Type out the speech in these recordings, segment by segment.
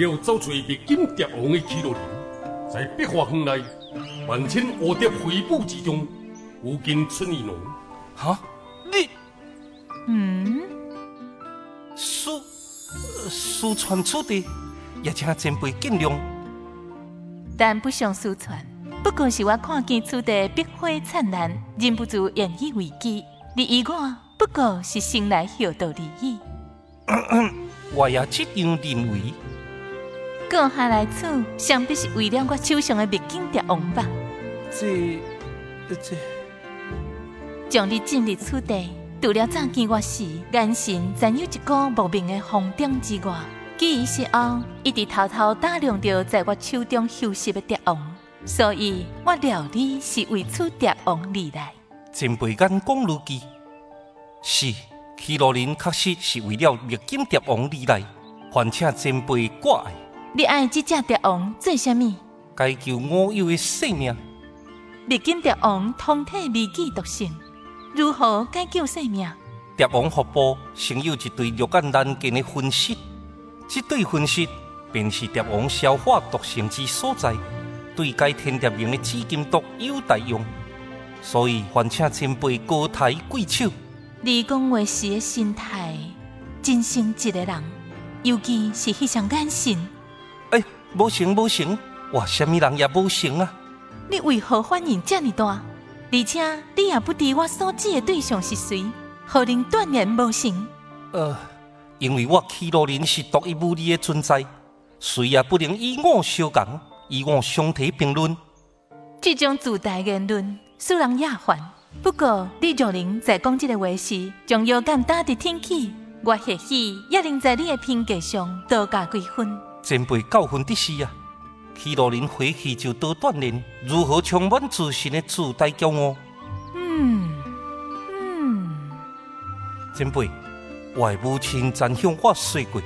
了走出灭金蝶王的记录林，在碧华园内万千蝴蝶飞舞之中，无尽春意浓。哈，你嗯，私私传出的，也请前辈见谅。但不想私传，不过是我看见出的碧花灿烂，忍不住言以为基。你以我不过是生来孝道而已。我也这样认为。过下来此，想必是为了我手上的灭金蝶王吧。这这，将你进入此地，除了早见我时眼神曾有一股莫名的红点之外，记忆是后一直偷偷打量着在我手中休息的蝶王，所以我料你是为此蝶王而来。前辈眼光如炬，是祁罗林确实是为了灭金蝶王而来，还请前辈挂碍。你爱这只蝶王做什么？该救我有的性命。历经蝶王通体未记独性，如何解救性命？蝶王腹部生有一对肉眼难见的分室，这对分室便是蝶王消化毒性之所在，对该天蝶明的紫金毒有大用，所以还请前辈高抬贵手。你讲话时的心态，真像一个人，尤其是迄双眼神。哎，无成无成，我什么人也无成啊！你为何反应这么大？而且你也不知我所指的对象是谁，何能断言无成？呃，因为我祁罗林是独一无二的存在，谁也不能以我相共，以我相提并论。这种自大言论使人厌烦。不过，你若能在讲这个话时，将腰杆打伫天起，我或许也能在你的评价上多加几分。前辈教训的是啊，祁罗人回去就多锻炼，如何充满自信的自带骄傲。嗯嗯，前辈，我的母亲曾向我说过，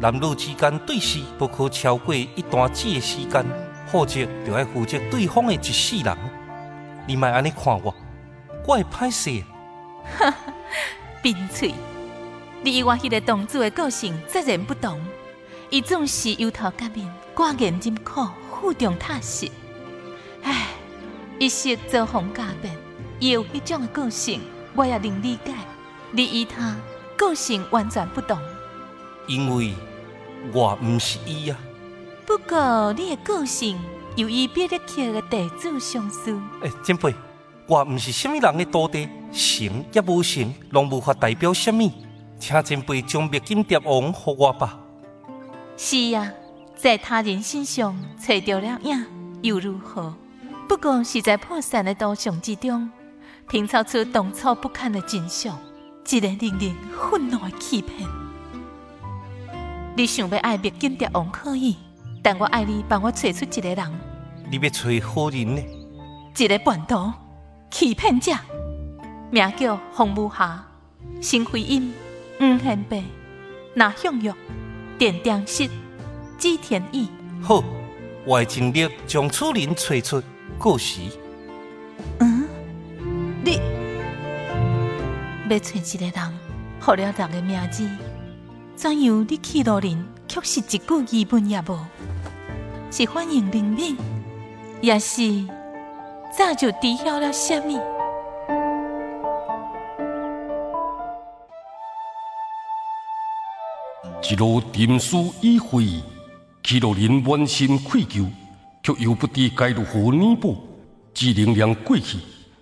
男女之间对视不可超过一段子的时间，否则就要负责对方的一世人。你莫安尼看我，我会歹势。哈哈，冰脆，你以我迄个同志的个性截然不同。伊总是由头革面，寡言忍苦，负重踏实。唉，一时遭逢家变，伊有迄种的个性，我也能理解。你与他个性完全不同，因为我毋是伊啊。不过你的个性有伊别列克的地主相思。诶，前辈，我毋是什么人的徒弟，成也无成，拢无法代表什么，请前辈将灭金蝶王给我吧。是啊，在他人身上找到了影又如何？不过是在破散的图像之中，拼凑出当初不堪的真相，一个令人愤怒的欺骗。你想要爱灭金蝶王可以，但我爱你帮我找出一个人。你要找好人呢？一个叛徒、欺骗者，名叫洪武霞，新回音黄宪白、那向玉。电电室，季天意。好，我会尽力将此人找出。故时。嗯，你要找一个人，好了人的名字，怎样？你去路人却是一句疑问也无，是欢迎灵敏，也是早就知晓了什么？一路沉思已回，祁罗林满心愧疚，却又不知该如何弥补。只能让过去，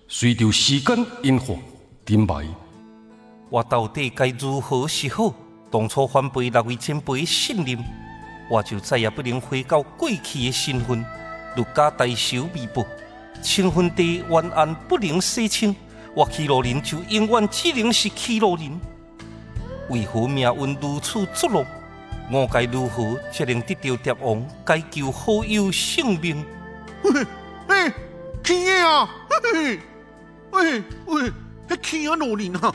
随着时间演化沉埋。我到底该如何是好？当初反背六位前辈信任，我就再也不能回到过去的身份。如家大仇未报，清婚地冤案不能洗清，我祁罗林就永远只能是祁罗林。为何命运如此捉弄？我该如何才能得到蝶王解救好友性命？喂喂，去爷啊！喂喂喂，迄去啊罗林啊！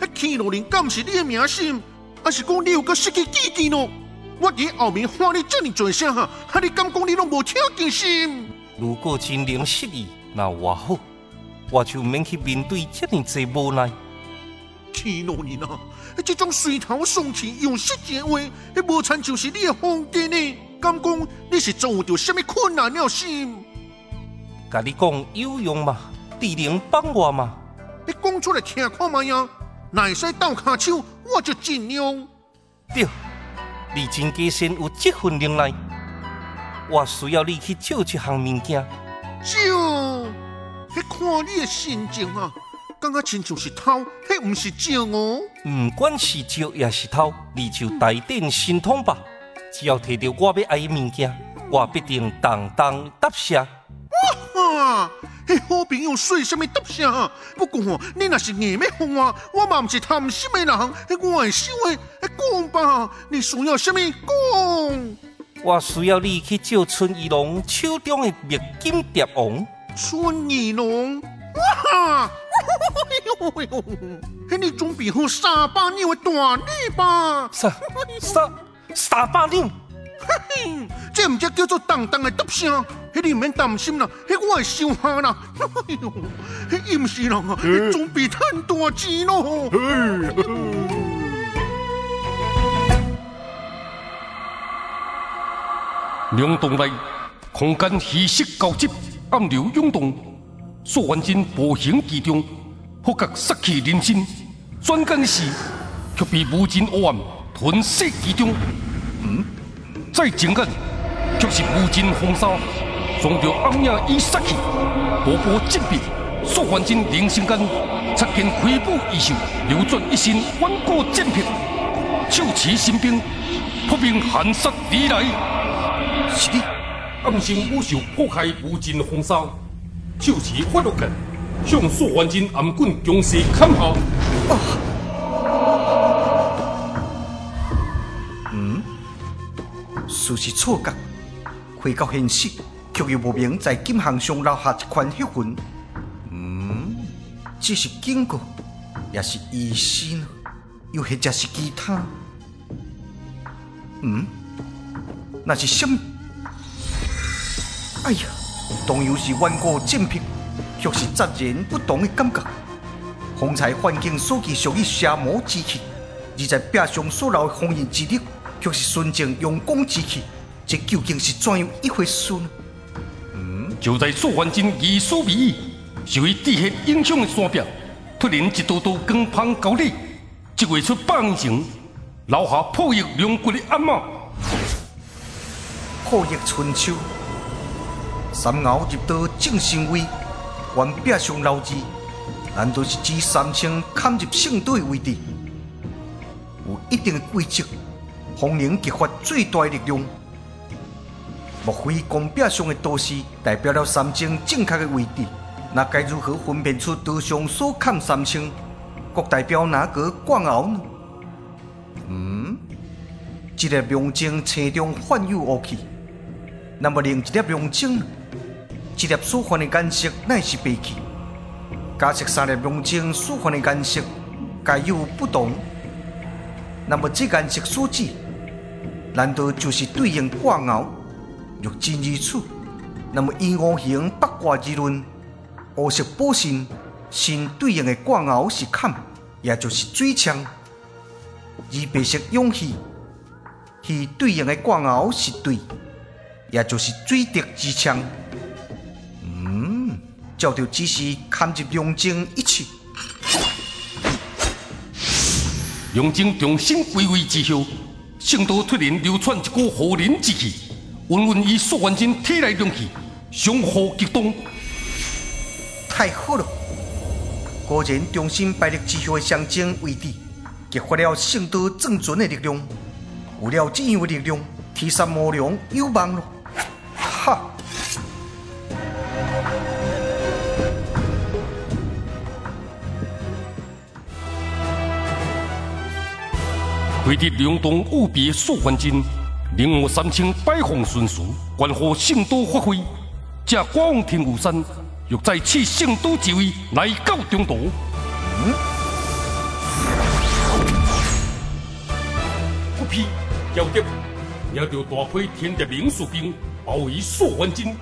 迄去罗林，敢是你的名姓？还是讲你有个失去记忆呢？我伫后面喊你这么多声哈，哈你敢讲你拢无听见心？如果真能失忆，那还好，我就免去面对这么多无奈。气咯你呐！这种随头送气用实际话，迄无参就是你的风格呢。敢讲你是遭到什么困难了心？甲你讲有用吗？智能帮我吗？你讲出来听看嘛呀！乃使倒卡手，我就尽量。对，你真加先有这份能耐，我需要你去做一项物件。做？迄看你的心情啊，感觉亲像是偷，迄毋是借哦。毋管是借也是偷，你就大胆心痛吧。只要摕到我要爱的物件，我必定当当答谢。哇哈！迄好朋友说什么答谢？不过你若是硬要哄我，我嘛毋是贪心的人。迄我会想的，讲吧，你需要什么讲？我需要你去救春义龙手中的蜜金蝶王。春义龙，哇！哎呦哎呦！迄你准备好三百两的大礼吧？三三三百两？嘿嘿，这唔只叫做当当的答声，迄你唔免担心啦，迄我会收下啦。哎呦，迄伊唔是人啊，准备赚大钱咯。梁洞内空间虚实交织，暗流涌动。苏万金步行其中，发觉杀气人心。转眼时，却被无尽黑暗吞噬其中。嗯。再睁眼，却是无尽风沙，撞着暗影已失去，波波震壁。苏万金灵性间，擦见魁梧异兽，流转一身万古剑片，手持神兵，扑面寒杀而来。是你，暗星武兽破开无尽风沙，手持法律剑，向苏万金暗棍强势砍下。似是错觉，回到现实，却又无名在金行上留下一圈血痕。嗯，这是经过，也是医生，又或者是其他？嗯，那是什么？哎呀，同样是万古剑癖，却是截然不同的感觉。方才环境所记属于邪魔之气，而在壁上所留的封印之力。却是纯正阳光之气，这究竟是怎样一回事呢？嗯，就在苏焕金意所未意，受于地下影响的山壁，突然一道道光芒高立，即位出百年前留下破译龙骨的暗码。破译春秋，三鳌入刀正神威，原壁上留字，难道是指三清砍入圣道的位置？有一定的规则。风灵激发最大的力量，莫非宫壁上的刀势代表了三清正确的位置？那该如何分辨出刀上所砍三清，各代表哪个冠鳌呢？嗯，一粒龙晶车中幻有雾气，那么另一粒龙晶呢？一粒所换的颜色乃是白气。假设三粒龙晶所换的颜色该有不同，那么这颜色数字？难道就是对应卦爻？若真如此，那么以五行八卦之论，五色宝信，信对应的？卦爻是坎，也就是水枪；而白色勇气，是对应的卦爻是对，也就是水滴之枪。嗯，照着指示砍入龙精一起，龙精重新归位之后。圣道突然流窜一股火灵之气，温温以苏万金体内中气，相互激动。太好了！果然中心百力之后的象征位置，激发了圣道正存的力量。有了这样的力量，天山魔龙有望了。为得灵动无比的素环境，令我三清百方顺遂，关乎圣都发挥。这国王天武山欲再次圣都之位来到中都。不批，交接，要着大批天的灵术兵包围朔环境。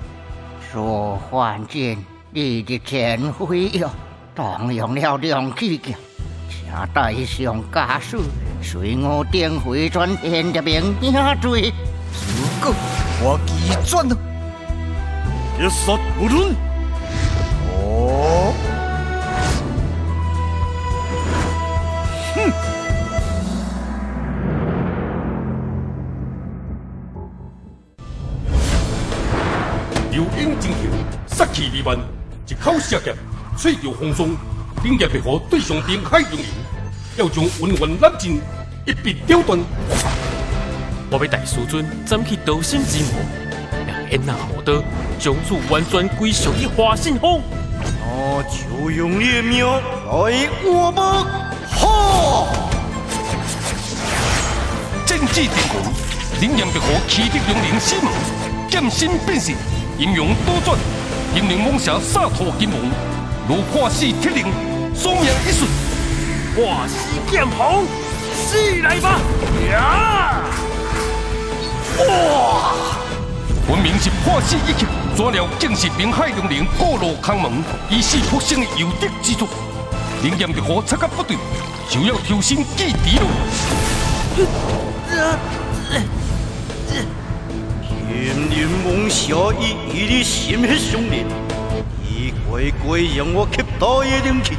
朔环境，你的前妃哟，动用了两气剑。请带上家属随我定回转天的名领罪。如果我记转了，一杀无论。哦，哼流英精行，杀气弥漫，一口射剑，吹着风霜，冷剑白虎对上滨海龙鳞，要将温婉揽尽，一笔了断。我要大师尊斩去刀心之魔，让燕那魔刀将此完全归属于华信峰。那就用你的命来换吧！哈！剑指电魂，冷剑白虎气得龙鳞死亡，剑心变形，英勇多转，金灵猛侠洒脱金王，如破死铁灵，双阳一瞬。化死剑鹏，死来吧！呀！哇！分明是破死一击，怎料竟是明海龙鳞过路空门，以死复生的有敌之作。灵剑白虎察觉不对，就要抽身击敌路。金鳞猛蛇以伊的心血相连，伊乖乖让我吸大的灵气，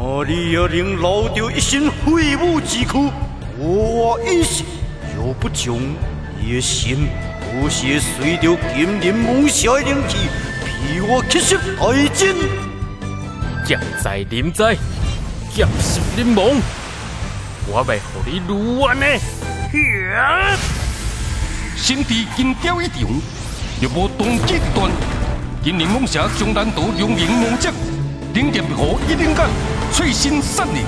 那里也能留着一身废物之躯，我一时又不将伊的心不是随着金鳞猛蛇的灵气，逼我吸食大尽。剑在临在，剑是临亡，我要互你如愿的。呀！身地金雕一场，若无动机一段，金灵猛蛇将难逃龙鳞猛将，灵剑白虎一灵感，翠心散灵，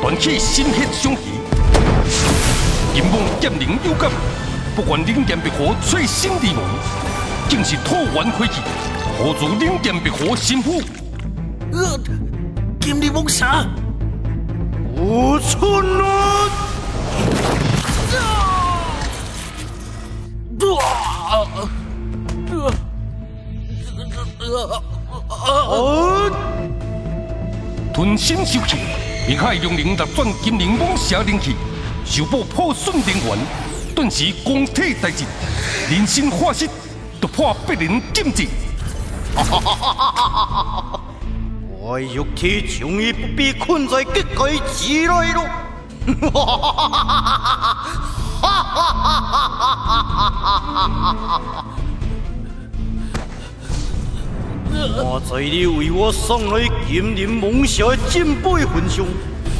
断起心血相系。金猛剑灵有感，不管灵剑白虎翠心离亡，竟是突然回去，护住灵剑白虎心腹。呃，金鳞猛蛇，无存了！吞心受气，明海龙鳞逆转金灵猛蛇灵气，修补破损灵魂，顿时光体大震，人心化失，突破百人禁制。我肉体终于不必困在结界之内了。我在你为我送来金鳞猛蛇的金杯份上，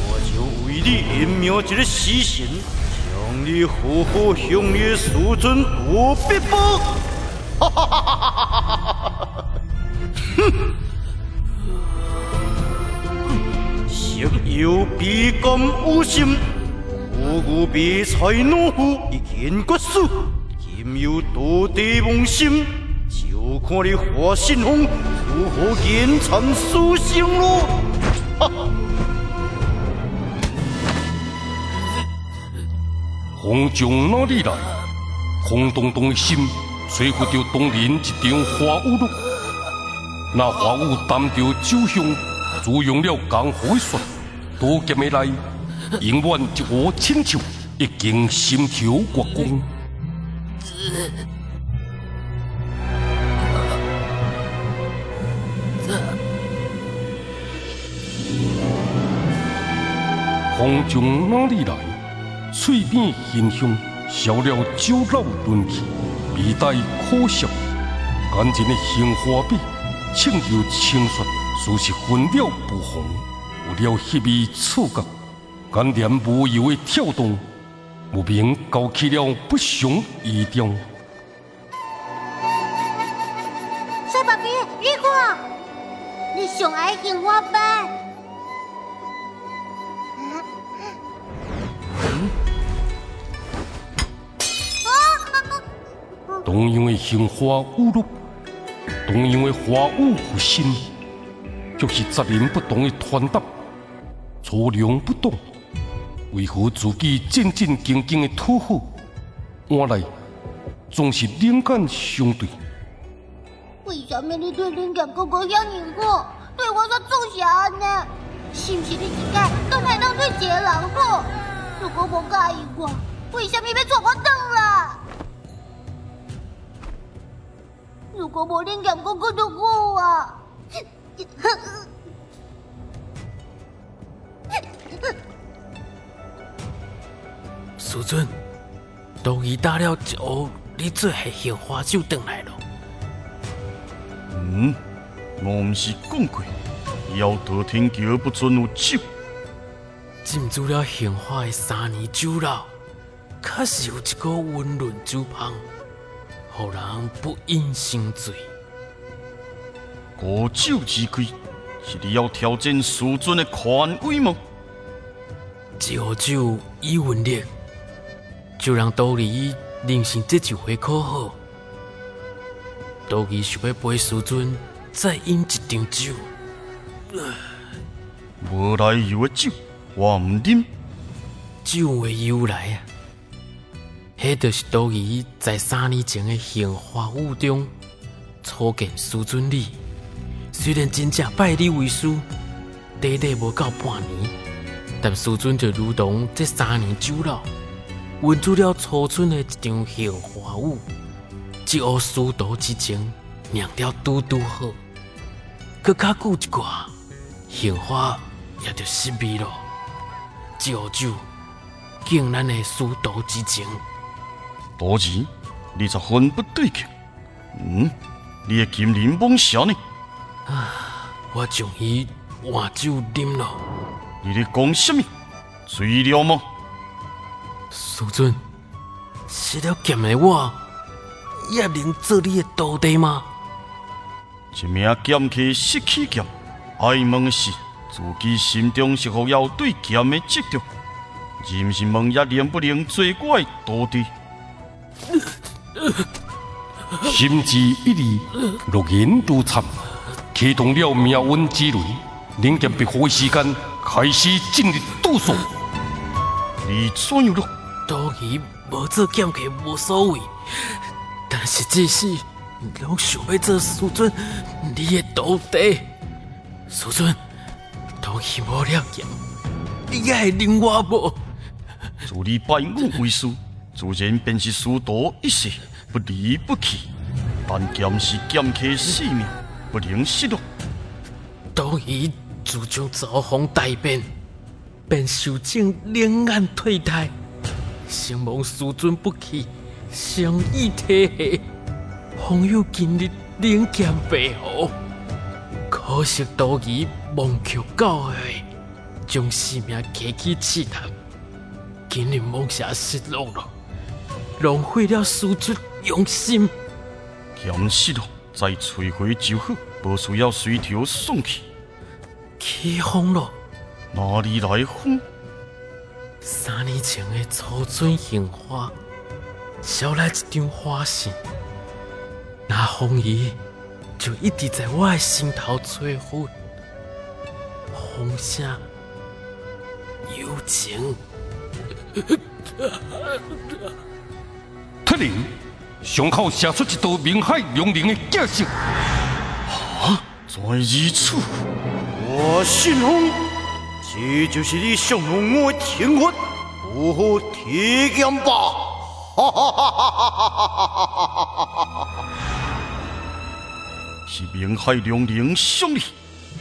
我就为你延命一个死神，将你好好向你的师尊多逼迫。哼！色有比甘有心，无有比才懦夫一见决死，今有多地梦心，就看你华信风如何言残书生咯！哈！风从哪里来？空洞洞的心，吹拂着东林一场花雨露。那花雨担着酒香，滋养了江湖的水。多剑的来，永远一壶清酒，一经心头月光。风从哪里来？嘴边馨香，消了酒老伦气，鼻带苦涩。干净的杏花笔，请着清雪，似是分了不红。有了翕味触觉，肝念无由的跳动，无名勾起了不祥意中。小宝贝，月光，你上爱杏花班。同样的杏花雨露，同样的花雨浮心，就是责任不同的传达。粗量不懂，为何自己战战兢兢的讨好，换来总是冷感相对？为什么你对林强哥哥遐尼好，对我却做啥呢？是不是你一改都太多当做一个人好。如果无介意我，为什么要带我转来？如果无恁嫌我过得好啊！师尊，道义打了一乌，你做系杏花酒回来了。嗯，我毋是讲过，要得天桥不准有酒。浸住了杏花的三年酒老，确实有一个温润酒香，互人不饮生醉。古酒之贵，是你要挑战师尊的权威吗？一壶酒以文力，就让道理人生这就会可好。道义想要陪师尊再饮一场酒，无来由的酒，我唔啉。酒的由来啊，迄就是道义在三年前的杏花坞中初见苏尊你。虽然真正拜你为师，短短无到半年，但苏尊就如同这三年酒老，温出了初春的一场杏花舞，一壶师徒之情酿了拄拄好，搁较久一寡，杏花也就失味了。这壶酒敬咱的师徒之情，多时你十分不对劲。嗯，你的金鳞猛蛇呢？啊我将伊换酒啉了。你咧讲什么？醉了吗？师尊，失了剑的我，也能做你的徒弟吗？一名剑客失去剑，爱问的是自己心中是否要对剑的执着，是毋是问也能不能做我的徒弟。心知一理，若言如参，启动了命运之轮，冷剑必火的时间开始进入倒数。你怎样了？道义无做剑客无所谓，但是这是拢想要做师尊你的徒弟。师尊，道义无了剑，你也会令我无？祝你拜我为师，自然便是师徒一世，不离不弃。但剑是剑客性命，不能失落。道义自从遭逢大变，便受尽冷眼对待，承望师尊不弃，相依体系，方有今日冷剑白虎。可惜道义忘却教诲，将性命加起试探，今日梦想失落了，浪费了师出用心。剑失落，再摧毁就好，无需要随条送去。起风了，哪里来风？三年前的初春杏花，捎来一张花信，那风雨就一直在我的心头吹拂，风声幽情。胸口射出一道明海龙鳞的剑声。在如此，我信奉，这就是你向往我的天法，不好体验吧！哈哈哈哈哈哈哈哈哈！是明海龙鳞伤你，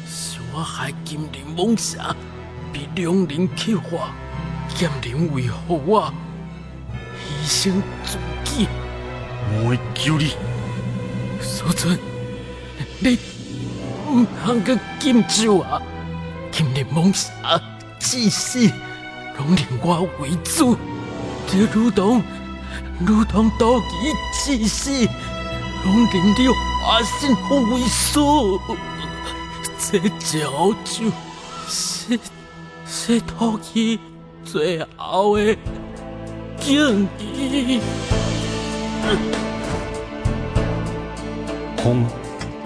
是我害金鳞猛蛇被龙鳞刻化，剑鳞为何我牺牲？我会救你。师尊，你唔通个禁咒啊！金鳞猛蛇至死拢令我为主，就如同如同道义至死拢令你化身为师。这招就是是道义最后的敬意。风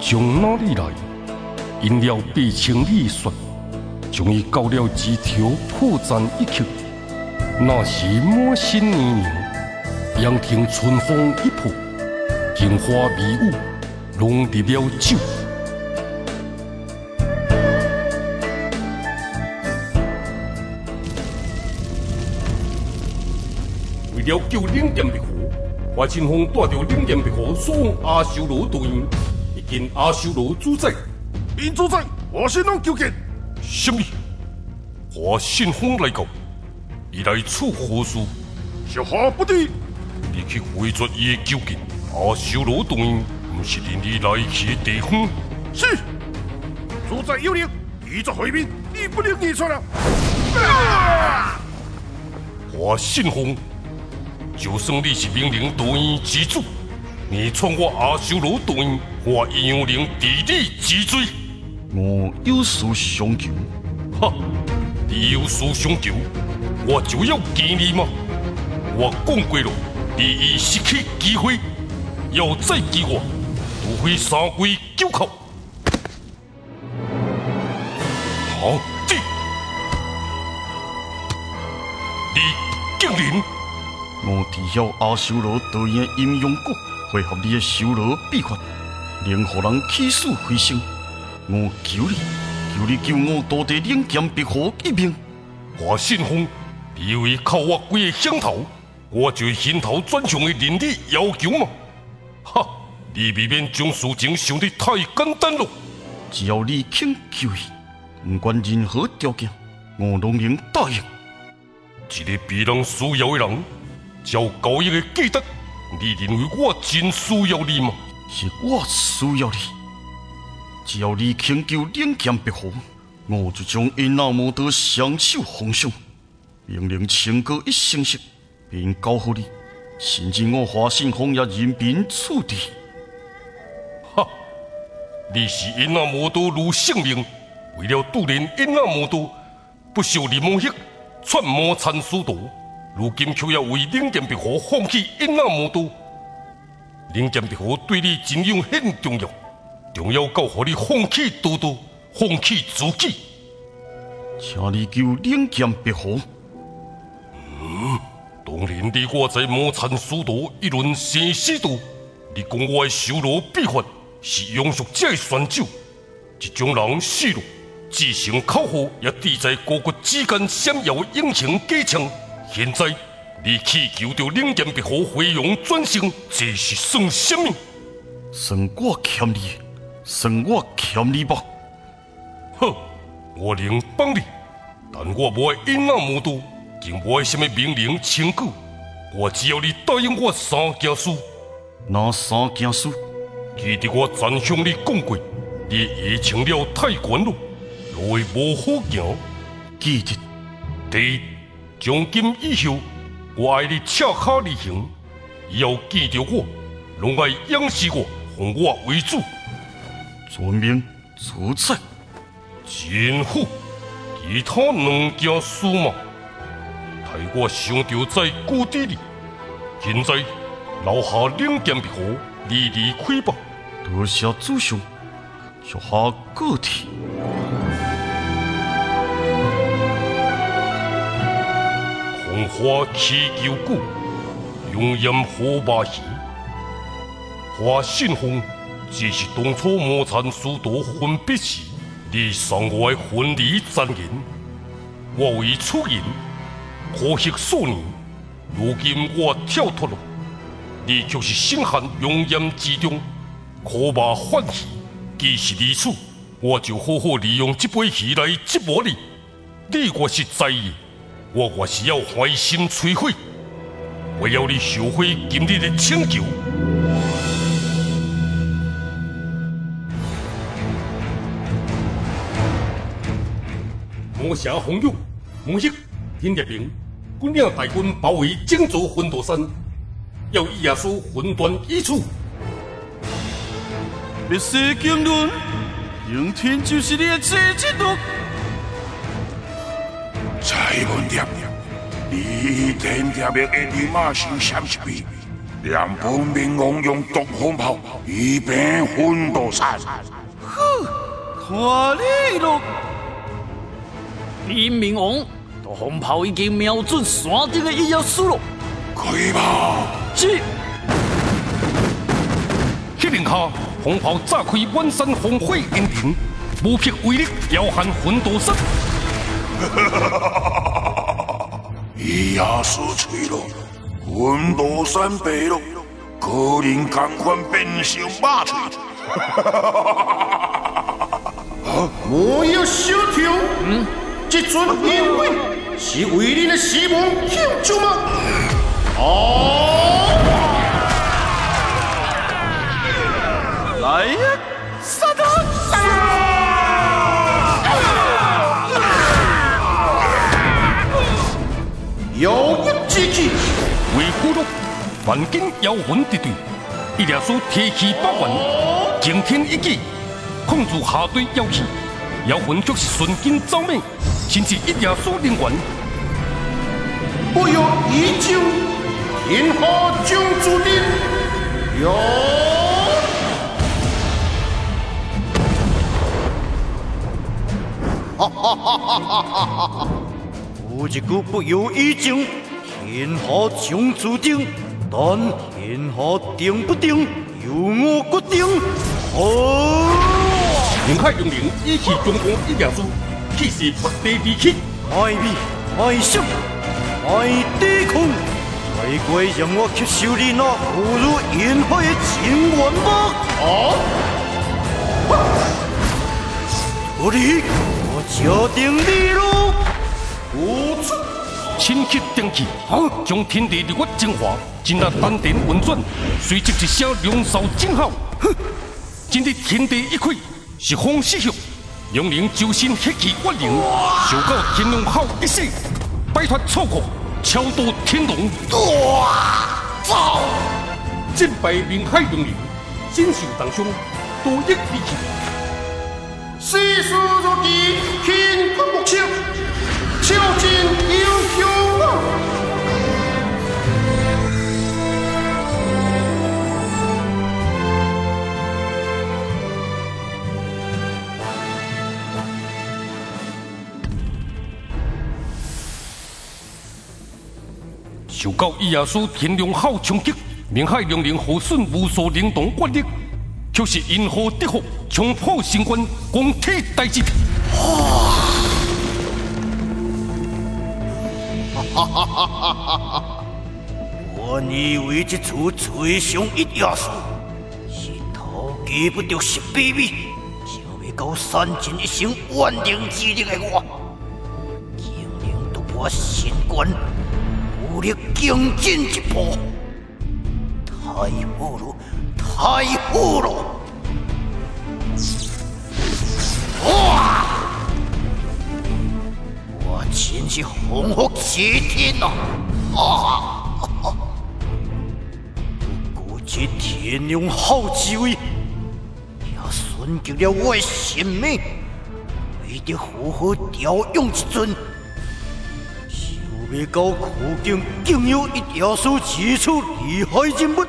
从哪里来？因了八千里雪，终于到了枝条破绽一刻。那时满心泥泞，仰听春风一破，杏花迷雾，拢得了酒。为了救冷点的火。河，华清风带着冷艳的河所往阿修罗导演，已经阿修罗主宰。因主宰，华信龙求见。什么？华信风来告，伊来处何事？小华不敌。你去回绝伊的究竟。阿修罗导演不是你来去的地方。是。主宰有令，依着回命，你不能逆出了。华信风，就算你是命令导演之主，你创我阿修罗导演，我一样能治你之罪。我有所相求，哈！你有所相求，我就要见你吗？我讲过了，你已失去机会，要再见我，除非三跪九叩。好，弟，你竟然！我知晓阿修罗导演阴阳果配合你的修罗秘法，能让人起死回生。我求你，求你救我夺得冷剑碧河一命！华信风，你以为靠我几个响头，我就心头转向的人力要求吗？哈！你未免将事情想得太简单了。只要你肯救伊，不管任何条件，我都能答应。一个别人需要的人，交交易的记得，你认为我真需要你吗？是我需要你。只要你请求冷剑碧河，我就将因那魔刀双手奉上，命令清歌一声息，并交付你。甚至我华信风也任凭处置。哈！你是因那魔刀如性命，为了杜炼因那魔刀，不受你魔血，篡魔残师道，如今却要为冷剑碧河放弃因那魔都。冷剑碧河对你真样很重要。重要到让你放弃刀刀，放弃自己。请你救冷剑碧河。嗯，当年你我在魔禅师徒一轮生死斗，你讲我的修罗秘法是庸俗者的选手，一种人死了，自成口号也抵在高骨之间闪耀的英雄机枪。现在你祈求着冷剑碧河飞扬转生，这是算什么？算我欠你。算我欠你吧！哼，我能帮你，但我无会因那魔都，更无会什么命令请告。我只要你答应我三件事。哪三件事？记得我曾向你讲过，你已情了太悬了，路会无好行。记得。第一，从今以后，我爱你赤脚而行，要记着我，拢爱仰视我，奉我为主。遵命，出菜。真好，其他两件事嘛，待我想着再告知你。现在留下两件皮货，你离开吧。多谢主上，小下个体。花祈求故，永艳火把戏，花信风。这是当初魔禅师道分别时，你送我的婚礼赠言。我为出言，可惜数年，如今我跳脱了，你却是心寒永艳之中，可把欢喜。既是如此，我就好好利用这杯喜来折磨你。你若是在意，我还是要怀心摧毁，我要你收回今日的请求。魔侠红勇，魔血天列兵，军领大军包围整座魂斗山，要以耶稣魂断一处。灭世经纶，迎天就是你的最之路。蔡文蝶，你天天命的立马先闪出去，让本命王用毒风炮一边魂斗山。哼，看你咯！李明王，毒红炮已经瞄准山顶的一要输了。可以吧？是。一令下，红炮炸开万山烽火烟尘，无匹威力彪悍魂斗山。哈哈哈哈哈哈！伊也输吹了，阮罗山白鹿可能同款变成马嘴。莫要小听，嗯，这尊因为是为你的死亡庆祝吗？哦，来呀，万金妖魂敌对，一列书提气百万，惊天一击，控住下堆妖气，妖魂却是瞬间走灭，甚至一列书灵魂。不由一经，天下将注定有。哈哈哈哈哈哈！有一句不由已经，天下将注定，但天下定不定，由我决定。哦！林海用灵一气中攻一两书，气势不敌敌气，爱美爱胜爱抵抗，才怪让我吸收你那不如烟海的情缘吧！啊！我哩，我决定你喽！清气定气，将天地六月精华进入丹田运转，随即一声龙啸惊号，哼！今日天地一开，是风四血，龙灵周身黑气万灵，受到天龙号一死，摆脱错过，超度天龙。走！战败明海龙灵，身受重伤，多益力气。世事如棋，乾坤莫测，超进英雄啊！受到伊亚苏天龙号冲击，明海龙灵耗损无数灵动怪力，却是因祸得福，冲破神关，光体大捷。哈！我以为这次最上一亚数是偷鸡不着蚀把米，想要到三尽一生万灵之力的我，竟然突破神关，武力更进一步，太好了，太好了！哇！真是鸿福齐天呐！啊！不过这天龙号之威，也损及了我的性命，为得好好调养一阵，想要到苦境，竟有一条书指出厉害人物，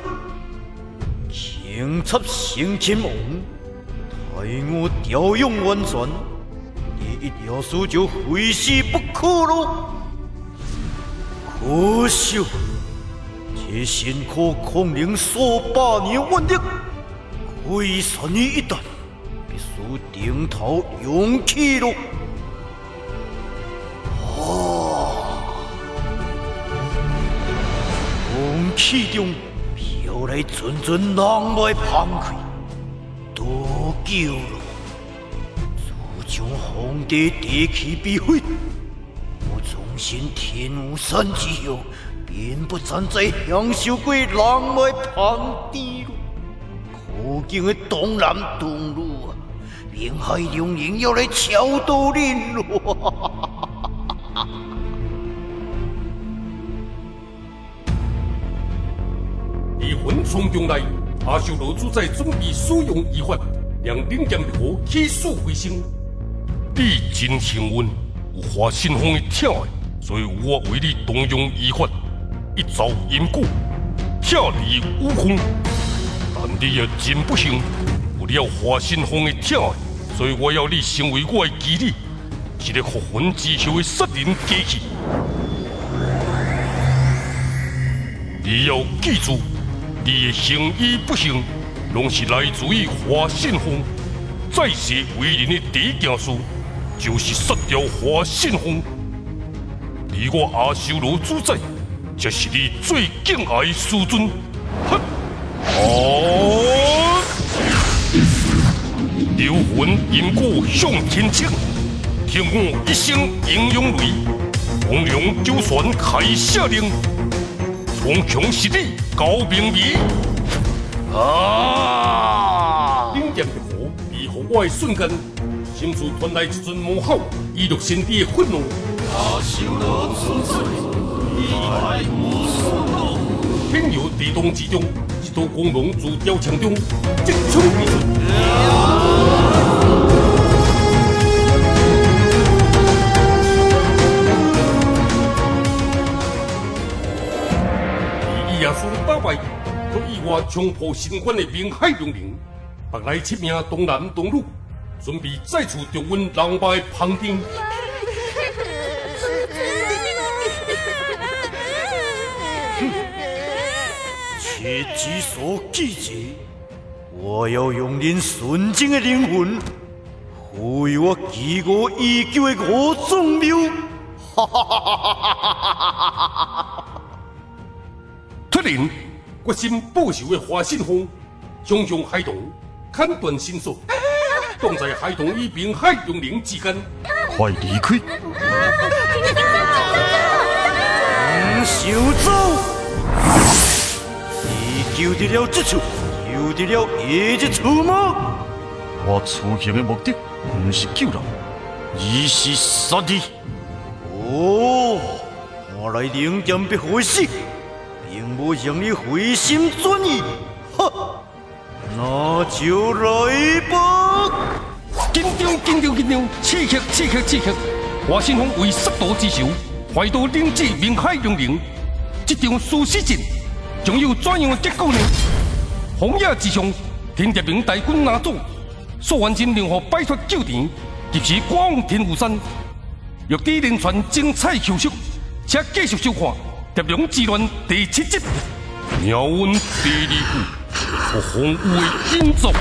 清插升天王，待我调养完全。一条书就非死不可了！可惜，这辛苦孔明数百年万力，亏损于一旦，必须顶头勇气喽！哦，空气中飘来阵阵浪脉澎湃，多久了？将皇帝地气逼毁，我重新天无三之后，便不站在享受过浪漫旁地了。可见的东南东路，明海龙人要来超度恁了。离魂从中来，阿修罗主宰准备使用医法，让灵剑火起死回生。你真幸运，有华信风的疼爱，所以我为你动用医法，一朝因果，跳离悟空。但你也真不幸，有了华信风的疼爱，所以我要你成为我的基女，一个复魂之后的杀人机器。你要记住，你的幸与不幸，拢是来自于华信风。在世为人的第一件事。就是杀掉华信风，而我阿修罗主宰这是你最敬爱的师尊。哼！哦！流魂因果向天请，听我一声英勇雷，黄龙九旋开下令，从强实力高明仪。啊！顶剑一火，离乎我的瞬间，心处传来一阵魔吼，以入心底的愤怒。他修罗此水，一派无数天游地动之中，一道光芒自雕墙中直冲而出。以亚苏打败。足以我冲破新冠的明海龙鳞，北来七名东南东路，准备再次重温狼狈旁听。切记所记者，我要用您纯净的灵魂，抚育我饥饿已久的五种庙。哈哈哈哈哈哈！突然。决心报仇的花信风，熊熊海童砍断绳索，挡在海童与滨海龙鳞之间，快离开！唔想走，你救得了这处，救得了下一处吗？我出行的目的不是救人，而是杀敌。哦，我来领剑别回事。并无让你回心转意，哈，那就来紧张，紧张，紧张！刺激，刺激，刺激！华新峰为杀道之首，怀到灵子明海龙灵，这场殊死战将有怎样的结果呢？红野之上，天蝶明大军拿走，苏完真如何摆脱救田，及时赶往天湖山？玉帝连串精彩球速，请继续收看。《蝶龙之乱》第七集，鸟温第二部，红乌的英作。